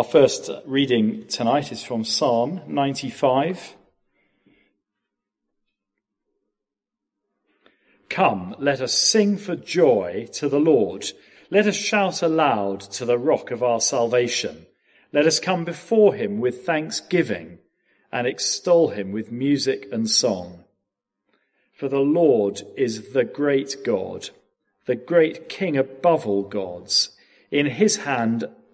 Our first reading tonight is from Psalm 95. Come, let us sing for joy to the Lord. Let us shout aloud to the rock of our salvation. Let us come before him with thanksgiving and extol him with music and song. For the Lord is the great God, the great King above all gods. In his hand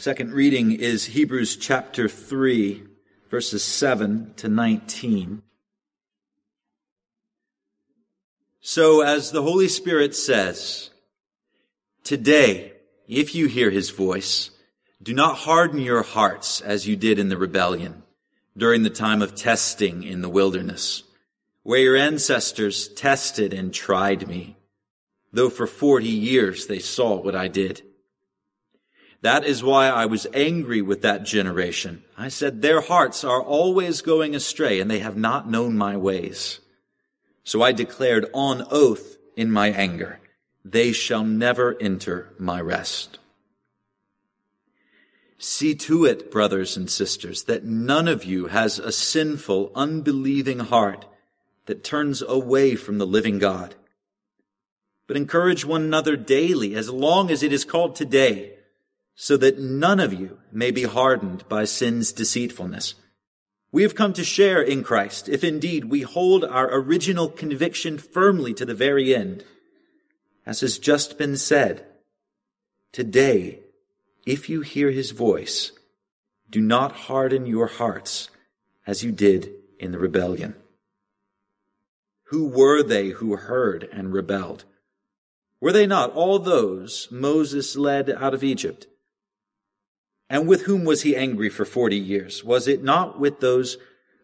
Second reading is Hebrews chapter 3 verses 7 to 19. So, as the Holy Spirit says, today, if you hear his voice, do not harden your hearts as you did in the rebellion during the time of testing in the wilderness, where your ancestors tested and tried me, though for forty years they saw what I did. That is why I was angry with that generation. I said, their hearts are always going astray and they have not known my ways. So I declared on oath in my anger, they shall never enter my rest. See to it, brothers and sisters, that none of you has a sinful, unbelieving heart that turns away from the living God. But encourage one another daily as long as it is called today so that none of you may be hardened by sin's deceitfulness. We have come to share in Christ, if indeed we hold our original conviction firmly to the very end. As has just been said, today, if you hear his voice, do not harden your hearts as you did in the rebellion. Who were they who heard and rebelled? Were they not all those Moses led out of Egypt? And with whom was he angry for forty years? Was it not with those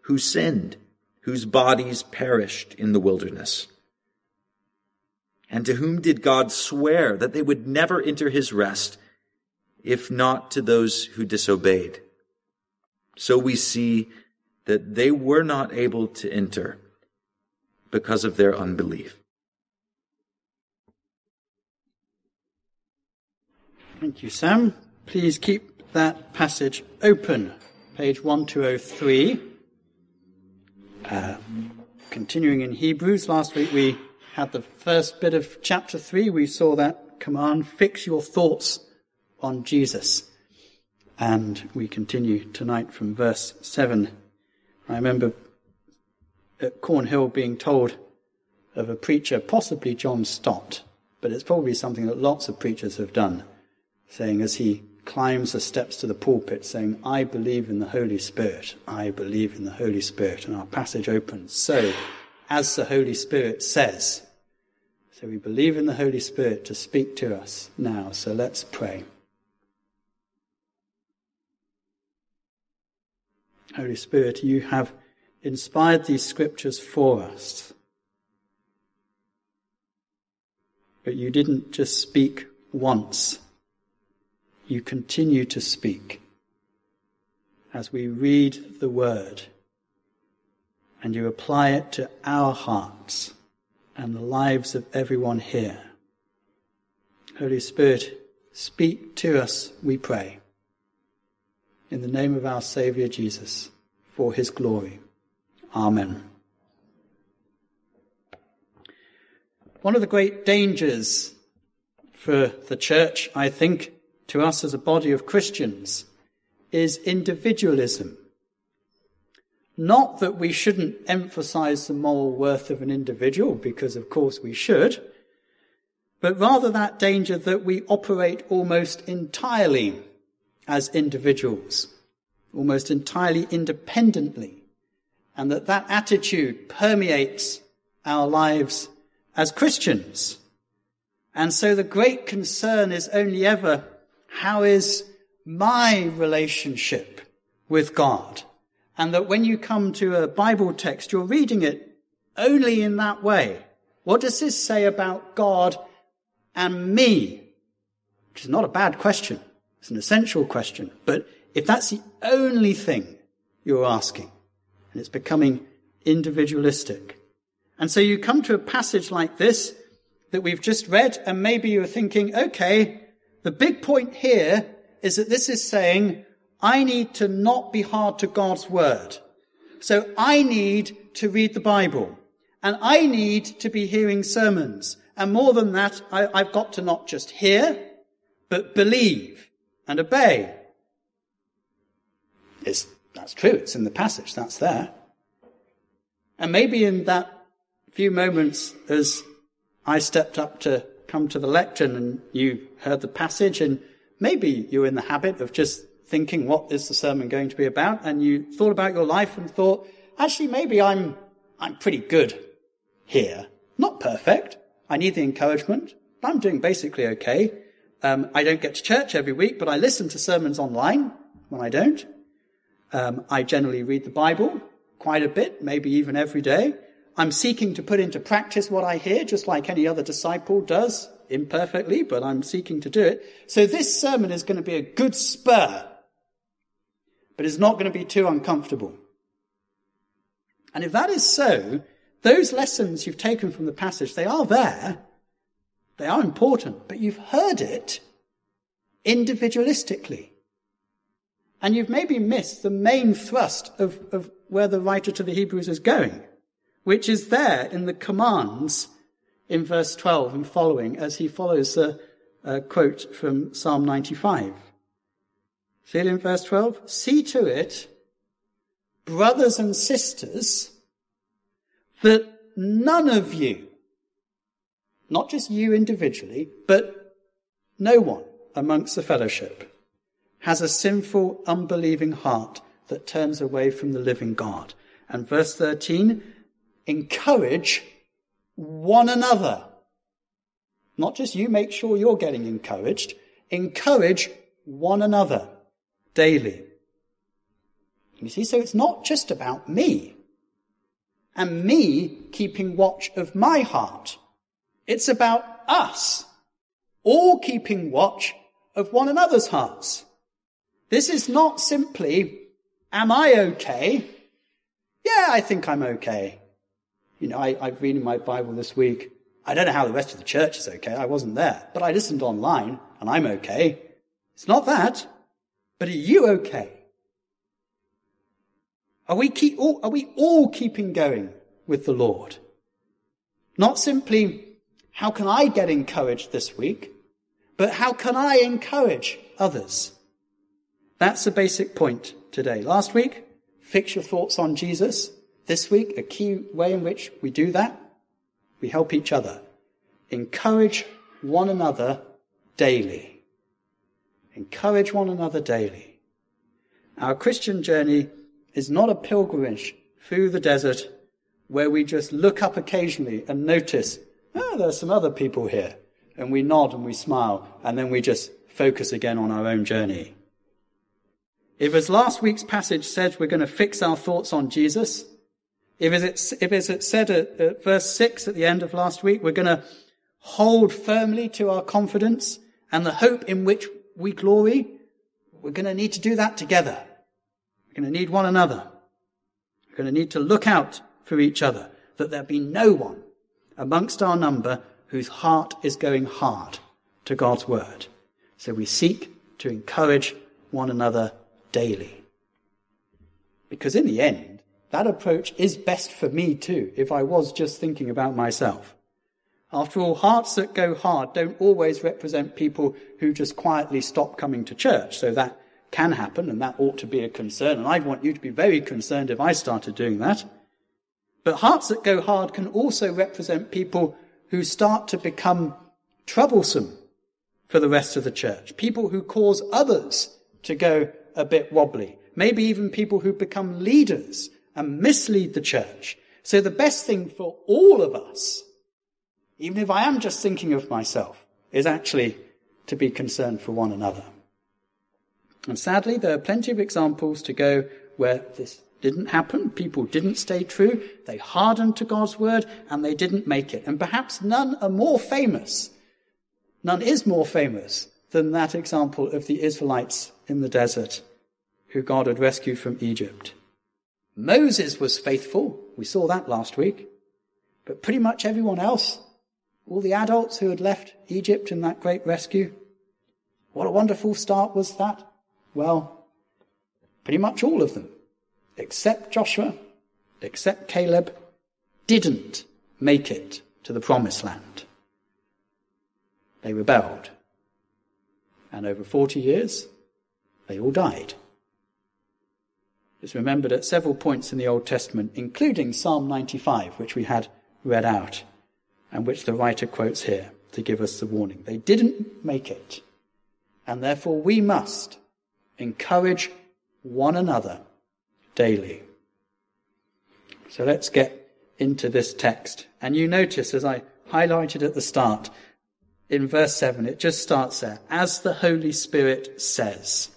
who sinned, whose bodies perished in the wilderness? And to whom did God swear that they would never enter his rest, if not to those who disobeyed? So we see that they were not able to enter because of their unbelief. Thank you, Sam. Please keep that passage open, page 1203. Uh, continuing in Hebrews, last week we had the first bit of chapter 3. We saw that command, fix your thoughts on Jesus. And we continue tonight from verse 7. I remember at Cornhill being told of a preacher, possibly John Stott, but it's probably something that lots of preachers have done, saying as he climbs the steps to the pulpit saying, I believe in the Holy Spirit. I believe in the Holy Spirit. And our passage opens. So, as the Holy Spirit says, so we believe in the Holy Spirit to speak to us now. So let's pray. Holy Spirit, you have inspired these scriptures for us. But you didn't just speak once you continue to speak as we read the word and you apply it to our hearts and the lives of everyone here. Holy Spirit, speak to us, we pray. In the name of our Saviour Jesus, for his glory. Amen. One of the great dangers for the church, I think, to us as a body of Christians is individualism. Not that we shouldn't emphasize the moral worth of an individual, because of course we should, but rather that danger that we operate almost entirely as individuals, almost entirely independently, and that that attitude permeates our lives as Christians. And so the great concern is only ever, how is my relationship with God? And that when you come to a Bible text, you're reading it only in that way. What does this say about God and me? Which is not a bad question. It's an essential question. But if that's the only thing you're asking, and it's becoming individualistic. And so you come to a passage like this that we've just read, and maybe you're thinking, okay, the big point here is that this is saying, I need to not be hard to God's word. So I need to read the Bible. And I need to be hearing sermons. And more than that, I, I've got to not just hear, but believe and obey. It's, that's true. It's in the passage. That's there. And maybe in that few moments as I stepped up to come to the lectern and you heard the passage and maybe you're in the habit of just thinking, what is the sermon going to be about? And you thought about your life and thought, actually, maybe I'm, I'm pretty good here. Not perfect. I need the encouragement. I'm doing basically okay. Um, I don't get to church every week, but I listen to sermons online when I don't. Um, I generally read the Bible quite a bit, maybe even every day. I'm seeking to put into practice what I hear, just like any other disciple does, imperfectly, but I'm seeking to do it. So this sermon is going to be a good spur, but it's not going to be too uncomfortable. And if that is so, those lessons you've taken from the passage, they are there. They are important, but you've heard it individualistically. And you've maybe missed the main thrust of, of where the writer to the Hebrews is going which is there in the commands in verse 12 and following as he follows the uh, quote from Psalm 95. See it in verse 12? See to it, brothers and sisters, that none of you, not just you individually, but no one amongst the fellowship, has a sinful, unbelieving heart that turns away from the living God. And verse 13, encourage one another. Not just you make sure you're getting encouraged, encourage one another daily. You see, so it's not just about me and me keeping watch of my heart. It's about us all keeping watch of one another's hearts. This is not simply, am I okay? Yeah, I think I'm okay. You know, I, I've read in my Bible this week. I don't know how the rest of the church is okay. I wasn't there, but I listened online and I'm okay. It's not that, but are you okay? Are we keep, all, are we all keeping going with the Lord? Not simply, how can I get encouraged this week? But how can I encourage others? That's the basic point today. Last week, fix your thoughts on Jesus. This week, a key way in which we do that, we help each other. Encourage one another daily. Encourage one another daily. Our Christian journey is not a pilgrimage through the desert where we just look up occasionally and notice, oh, there are some other people here. And we nod and we smile and then we just focus again on our own journey. If as last week's passage said we're going to fix our thoughts on Jesus, if it's, if it's said at, at verse 6 at the end of last week, we're going to hold firmly to our confidence and the hope in which we glory. We're going to need to do that together. We're going to need one another. We're going to need to look out for each other, that there be no one amongst our number whose heart is going hard to God's word. So we seek to encourage one another daily. Because in the end, that approach is best for me too, if I was just thinking about myself. After all, hearts that go hard don't always represent people who just quietly stop coming to church. So that can happen, and that ought to be a concern. And I'd want you to be very concerned if I started doing that. But hearts that go hard can also represent people who start to become troublesome for the rest of the church. People who cause others to go a bit wobbly. Maybe even people who become leaders and mislead the church. So the best thing for all of us, even if I am just thinking of myself, is actually to be concerned for one another. And sadly, there are plenty of examples to go where this didn't happen. People didn't stay true. They hardened to God's word and they didn't make it. And perhaps none are more famous. None is more famous than that example of the Israelites in the desert who God had rescued from Egypt. Moses was faithful. We saw that last week. But pretty much everyone else, all the adults who had left Egypt in that great rescue, what a wonderful start was that. Well, pretty much all of them, except Joshua, except Caleb, didn't make it to the promised land. They rebelled. And over 40 years, they all died. It's remembered at several points in the Old Testament, including Psalm 95, which we had read out, and which the writer quotes here to give us the warning. They didn't make it, and therefore we must encourage one another daily. So let's get into this text. And you notice, as I highlighted at the start, in verse 7, it just starts there, as the Holy Spirit says.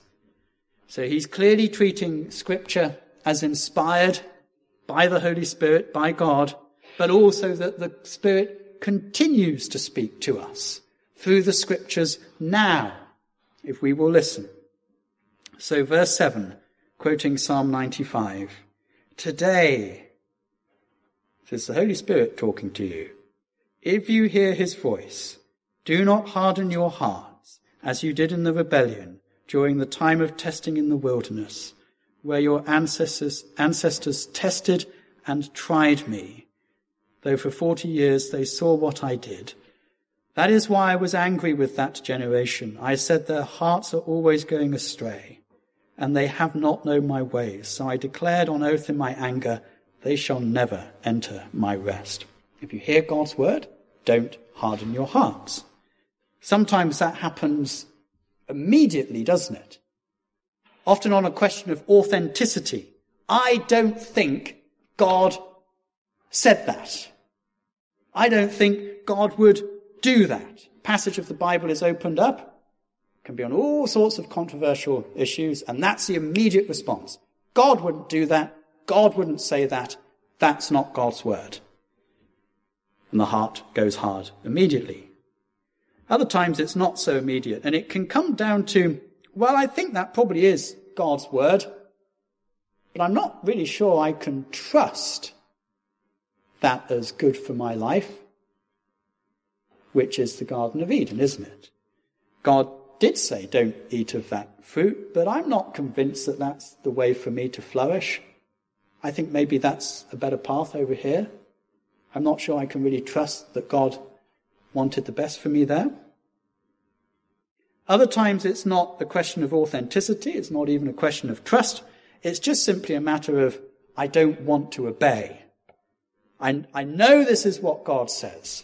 So he's clearly treating Scripture as inspired by the Holy Spirit, by God, but also that the Spirit continues to speak to us through the Scriptures now, if we will listen. So, verse 7, quoting Psalm 95 Today, is the Holy Spirit talking to you. If you hear his voice, do not harden your hearts as you did in the rebellion during the time of testing in the wilderness, where your ancestors, ancestors tested and tried me, though for forty years they saw what I did. That is why I was angry with that generation. I said their hearts are always going astray and they have not known my ways. So I declared on oath in my anger, they shall never enter my rest. If you hear God's word, don't harden your hearts. Sometimes that happens immediately, doesn't it? Often on a question of authenticity. I don't think God said that. I don't think God would do that. Passage of the Bible is opened up can be on all sorts of controversial issues, and that's the immediate response. God wouldn't do that. God wouldn't say that. That's not God's word. And the heart goes hard immediately. Other times it's not so immediate, and it can come down to, well, I think that probably is God's word, but I'm not really sure I can trust that as good for my life, which is the Garden of Eden, isn't it? God did say, don't eat of that fruit, but I'm not convinced that that's the way for me to flourish. I think maybe that's a better path over here. I'm not sure I can really trust that God wanted the best for me there. Other times it's not a question of authenticity, it's not even a question of trust, it's just simply a matter of I don't want to obey. I, I know this is what God says.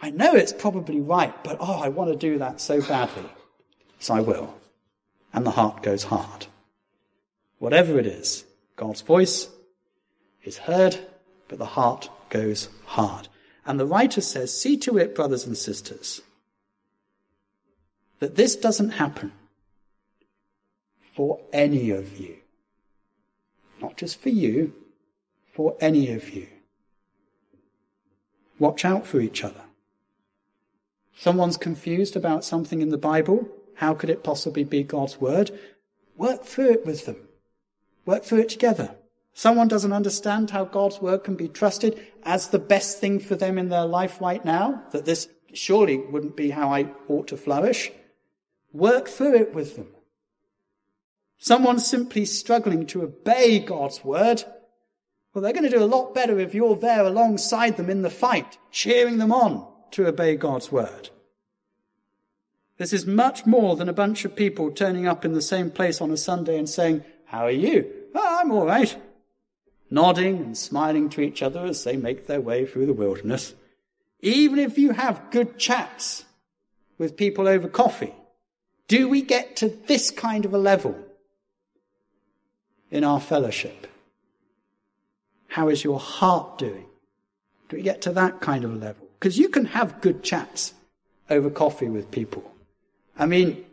I know it's probably right, but oh, I want to do that so badly. So I will. And the heart goes hard. Whatever it is, God's voice is heard, but the heart goes hard. And the writer says, see to it, brothers and sisters, that this doesn't happen for any of you. Not just for you, for any of you. Watch out for each other. Someone's confused about something in the Bible, how could it possibly be God's word? Work through it with them. Work through it together. Someone doesn't understand how God's word can be trusted as the best thing for them in their life right now, that this surely wouldn't be how I ought to flourish. Work through it with them. Someone's simply struggling to obey God's word. Well, they're going to do a lot better if you're there alongside them in the fight, cheering them on, to obey God's word. This is much more than a bunch of people turning up in the same place on a Sunday and saying, How are you? Oh, I'm all right. Nodding and smiling to each other as they make their way through the wilderness. Even if you have good chats with people over coffee, do we get to this kind of a level in our fellowship? How is your heart doing? Do we get to that kind of a level? Because you can have good chats over coffee with people. I mean,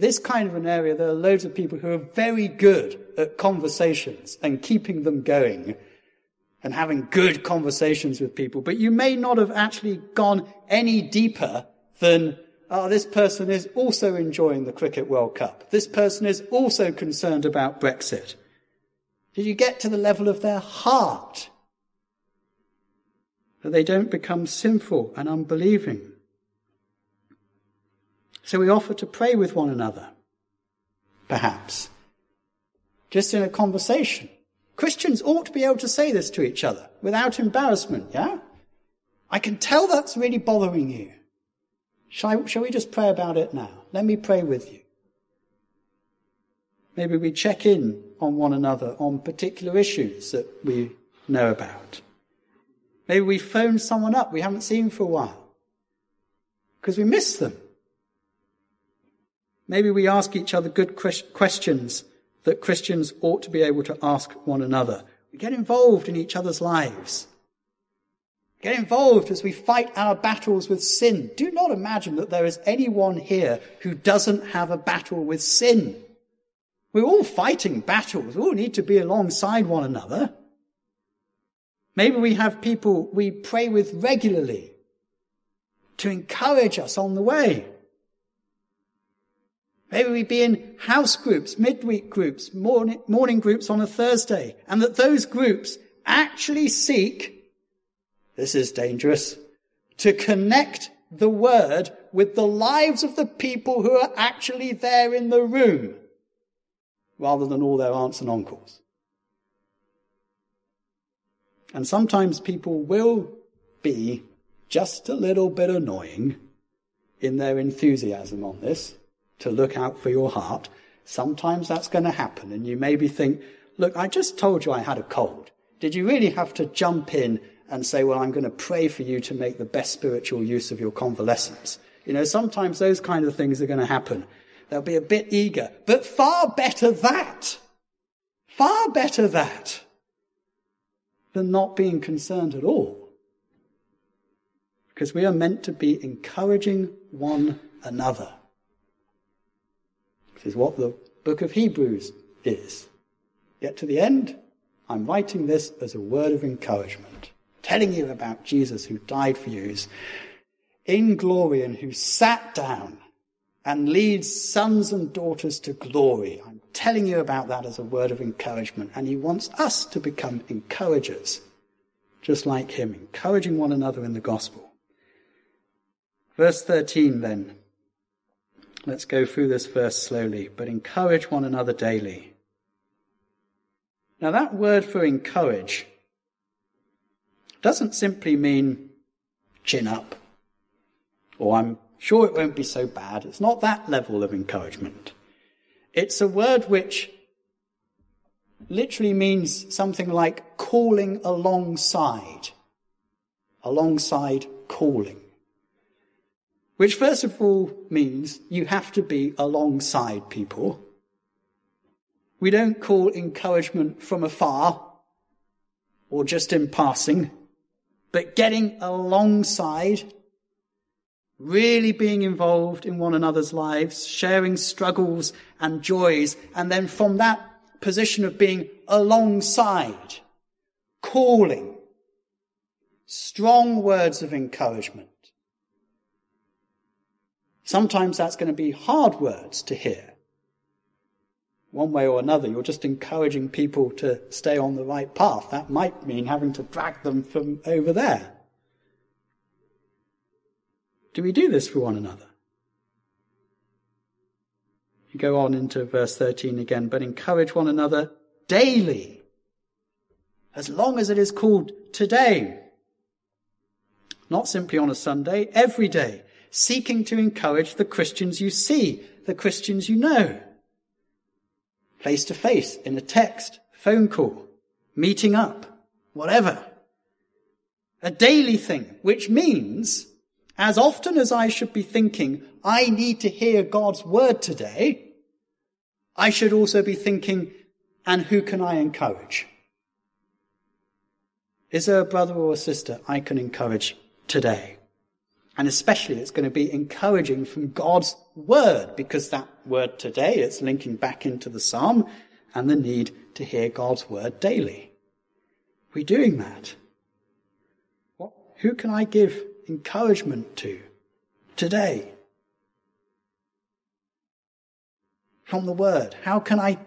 this kind of an area, there are loads of people who are very good at conversations and keeping them going and having good conversations with people, but you may not have actually gone any deeper than, oh, this person is also enjoying the Cricket World Cup. This person is also concerned about Brexit. Did you get to the level of their heart? That they don't become sinful and unbelieving. So we offer to pray with one another, perhaps, just in a conversation. Christians ought to be able to say this to each other without embarrassment, yeah? I can tell that's really bothering you. Shall, I, shall we just pray about it now? Let me pray with you. Maybe we check in on one another on particular issues that we know about. Maybe we phone someone up we haven't seen for a while because we miss them. Maybe we ask each other good questions that Christians ought to be able to ask one another. We get involved in each other's lives. Get involved as we fight our battles with sin. Do not imagine that there is anyone here who doesn't have a battle with sin. We're all fighting battles. We all need to be alongside one another. Maybe we have people we pray with regularly to encourage us on the way. Maybe we be in house groups, midweek groups, morning, morning groups on a Thursday, and that those groups actually seek, this is dangerous, to connect the word with the lives of the people who are actually there in the room, rather than all their aunts and uncles. And sometimes people will be just a little bit annoying in their enthusiasm on this to look out for your heart. Sometimes that's going to happen, and you maybe think, look, I just told you I had a cold. Did you really have to jump in and say, well, I'm going to pray for you to make the best spiritual use of your convalescence? You know, sometimes those kind of things are going to happen. They'll be a bit eager, but far better that. Far better that than not being concerned at all. Because we are meant to be encouraging one another. This is what the book of Hebrews is. Yet to the end, I'm writing this as a word of encouragement, telling you about Jesus who died for you, who's in glory and who sat down and leads sons and daughters to glory. I'm telling you about that as a word of encouragement, and he wants us to become encouragers, just like him, encouraging one another in the gospel. Verse 13 then. Let's go through this verse slowly, but encourage one another daily. Now, that word for encourage doesn't simply mean chin up, or I'm sure it won't be so bad. It's not that level of encouragement. It's a word which literally means something like calling alongside. Alongside calling. Which, first of all, means you have to be alongside people. We don't call encouragement from afar or just in passing, but getting alongside, really being involved in one another's lives, sharing struggles and joys, and then from that position of being alongside, calling, strong words of encouragement Sometimes that's going to be hard words to hear. One way or another, you're just encouraging people to stay on the right path. That might mean having to drag them from over there. Do we do this for one another? You go on into verse 13 again, but encourage one another daily, as long as it is called today. not simply on a Sunday, every day, seeking to encourage the Christians you see, the Christians you know. Face to face, in a text, phone call, meeting up, whatever. A daily thing, which means as often as I should be thinking, I need to hear God's word today, I should also be thinking, and who can I encourage? Is there a brother or a sister I can encourage today? And especially it's going to be encouraging from God's word because that word today is linking back into the psalm and the need to hear God's word daily. We're doing that. What, who can I give encouragement to today? From the word, how can I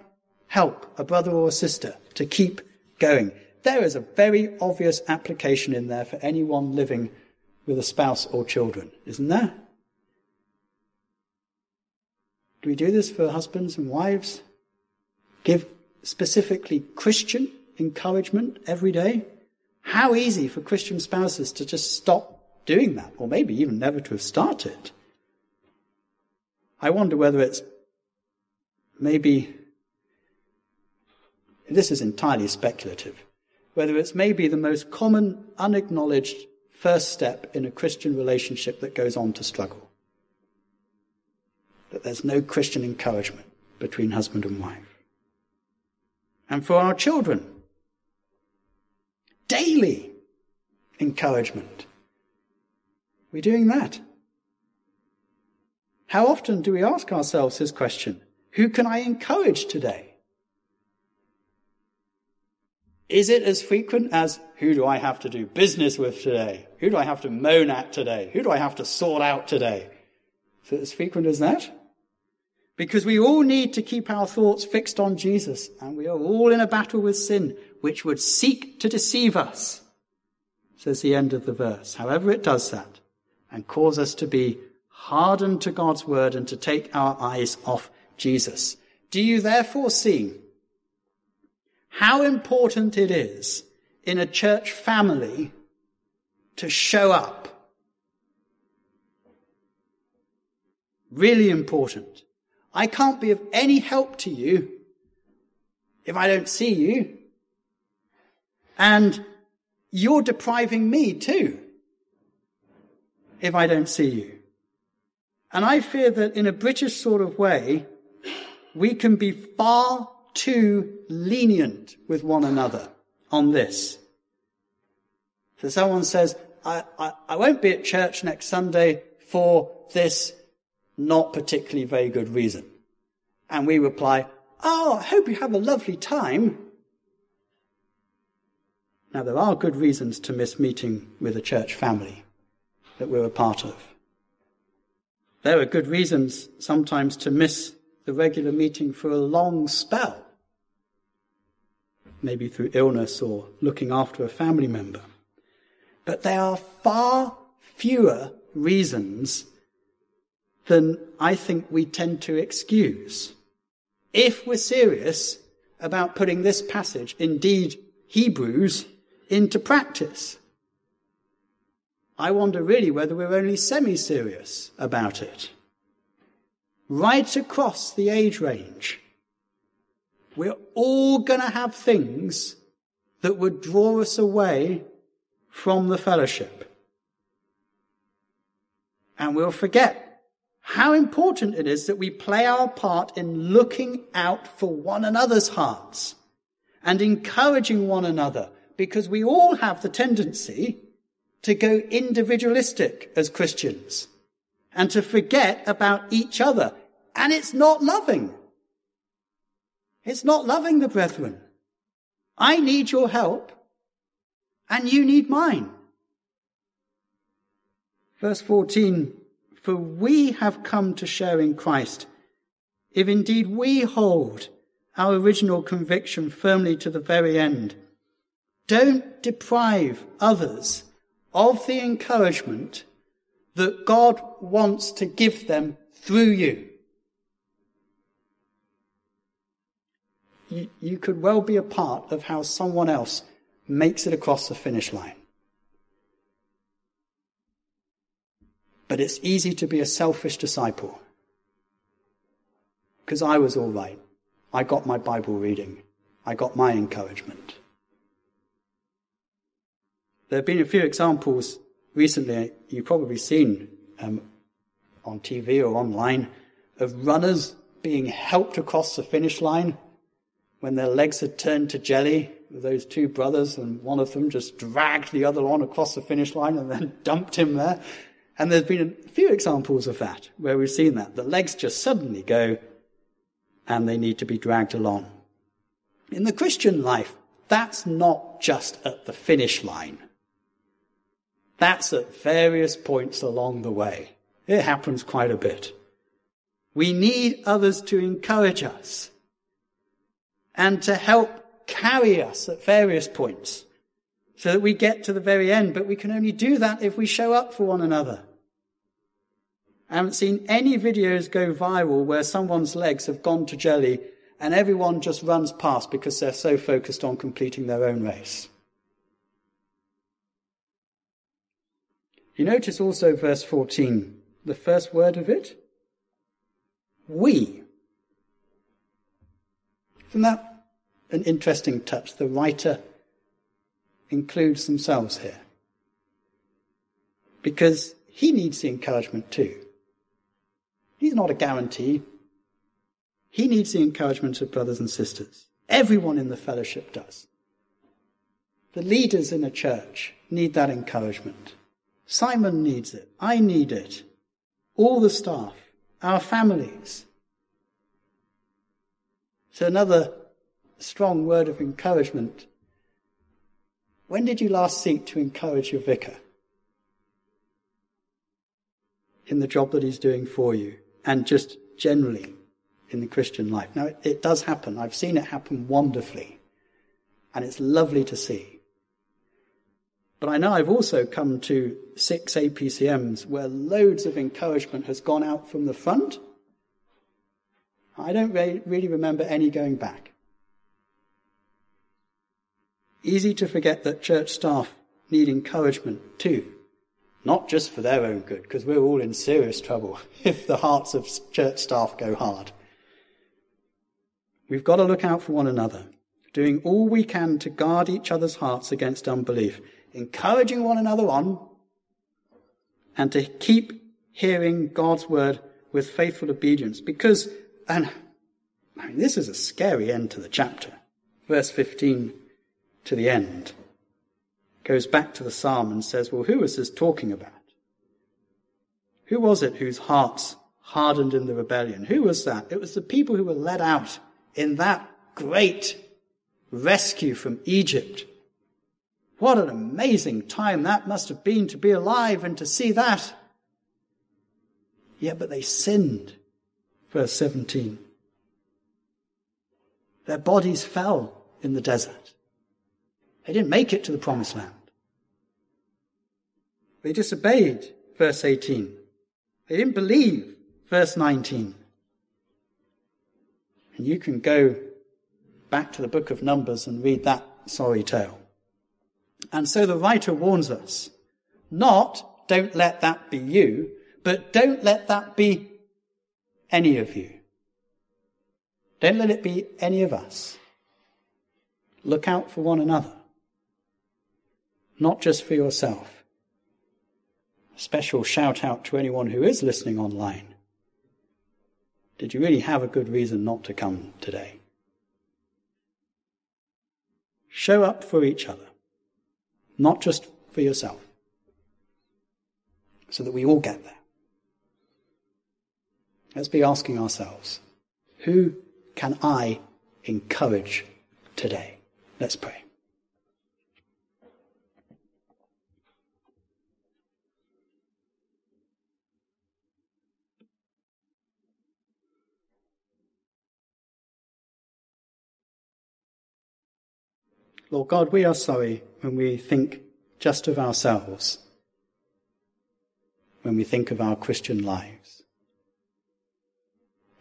help a brother or a sister to keep going? There is a very obvious application in there for anyone living with a spouse or children, isn't there? Do we do this for husbands and wives? Give specifically Christian encouragement every day? How easy for Christian spouses to just stop doing that, or maybe even never to have started. I wonder whether it's maybe, this is entirely speculative, whether it's maybe the most common unacknowledged first step in a Christian relationship that goes on to struggle. That there's no Christian encouragement between husband and wife. And for our children, daily encouragement. We're doing that. How often do we ask ourselves this question? Who can I encourage today? Is it as frequent as who do I have to do business with today? Who do I have to moan at today? Who do I have to sort out today? Is it as frequent as that? Because we all need to keep our thoughts fixed on Jesus, and we are all in a battle with sin, which would seek to deceive us, says the end of the verse. However, it does that, and cause us to be hardened to God's word and to take our eyes off Jesus. Do you therefore see how important it is in a church family to show up. Really important. I can't be of any help to you if I don't see you. And you're depriving me too if I don't see you. And I fear that in a British sort of way, we can be far too lenient with one another on this. So someone says, I, I, I won't be at church next Sunday for this not particularly very good reason. And we reply, Oh, I hope you have a lovely time. Now, there are good reasons to miss meeting with a church family that we're a part of. There are good reasons sometimes to miss the regular meeting for a long spell, maybe through illness or looking after a family member. But there are far fewer reasons than I think we tend to excuse. If we're serious about putting this passage, indeed Hebrews, into practice. I wonder really whether we're only semi serious about it right across the age range. We're all going to have things that would draw us away from the fellowship. And we'll forget how important it is that we play our part in looking out for one another's hearts and encouraging one another because we all have the tendency to go individualistic as Christians and to forget about each other and it's not loving. It's not loving the brethren. I need your help, and you need mine. Verse 14 For we have come to share in Christ, if indeed we hold our original conviction firmly to the very end. Don't deprive others of the encouragement that God wants to give them through you. You, you could well be a part of how someone else makes it across the finish line. But it's easy to be a selfish disciple. Because I was all right. I got my Bible reading. I got my encouragement. There have been a few examples recently, you've probably seen um, on TV or online, of runners being helped across the finish line when their legs had turned to jelly those two brothers, and one of them just dragged the other on across the finish line and then dumped him there. And there's been a few examples of that where we've seen that. The legs just suddenly go and they need to be dragged along. In the Christian life, that's not just at the finish line. That's at various points along the way. It happens quite a bit. We need others to encourage us and to help carry us at various points so that we get to the very end. But we can only do that if we show up for one another. I haven't seen any videos go viral where someone's legs have gone to jelly and everyone just runs past because they're so focused on completing their own race. You notice also verse 14, the first word of it? We. Isn't that an interesting touch? The writer includes themselves here. Because he needs the encouragement too. He's not a guarantee. He needs the encouragement of brothers and sisters. Everyone in the fellowship does. The leaders in a church need that encouragement. Simon needs it. I need it. All the staff, our families. So, another strong word of encouragement. When did you last seek to encourage your vicar? In the job that he's doing for you, and just generally in the Christian life. Now, it, it does happen. I've seen it happen wonderfully, and it's lovely to see. But I know I've also come to six APCMs where loads of encouragement has gone out from the front. I don't re- really remember any going back. Easy to forget that church staff need encouragement too, not just for their own good, because we're all in serious trouble if the hearts of church staff go hard. We've got to look out for one another, doing all we can to guard each other's hearts against unbelief encouraging one another on, and to keep hearing God's word with faithful obedience. Because, and I mean, this is a scary end to the chapter. Verse 15 to the end goes back to the psalm and says, well, who was this talking about? Who was it whose hearts hardened in the rebellion? Who was that? It was the people who were led out in that great rescue from Egypt what an amazing time that must have been to be alive and to see that. Yeah, but they sinned. Verse 17. Their bodies fell in the desert. They didn't make it to the promised land. They disobeyed. Verse 18. They didn't believe. Verse 19. And you can go back to the book of Numbers and read that sorry tale. And so the writer warns us not, don't let that be you, but don't let that be any of you. Don't let it be any of us. Look out for one another, not just for yourself. A special shout out to anyone who is listening online. Did you really have a good reason not to come today? Show up for each other not just for yourself, so that we all get there. Let's be asking ourselves, who can I encourage today? Let's pray. Lord God, we are sorry when we think just of ourselves, when we think of our Christian lives,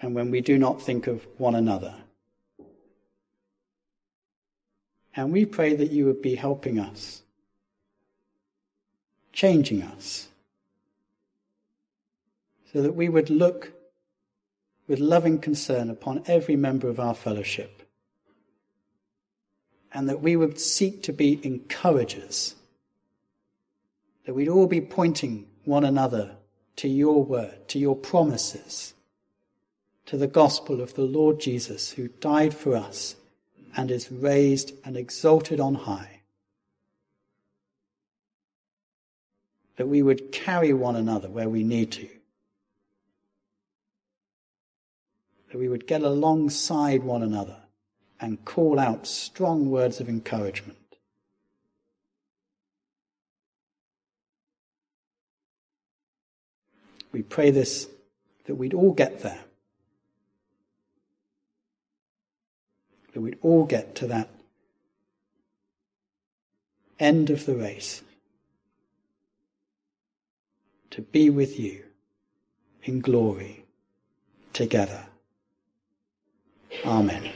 and when we do not think of one another. And we pray that you would be helping us, changing us, so that we would look with loving concern upon every member of our fellowship, and that we would seek to be encouragers, that we'd all be pointing one another to your word, to your promises, to the gospel of the Lord Jesus who died for us and is raised and exalted on high. That we would carry one another where we need to. That we would get alongside one another and call out strong words of encouragement. We pray this that we'd all get there. That we'd all get to that end of the race. To be with you in glory together. Amen.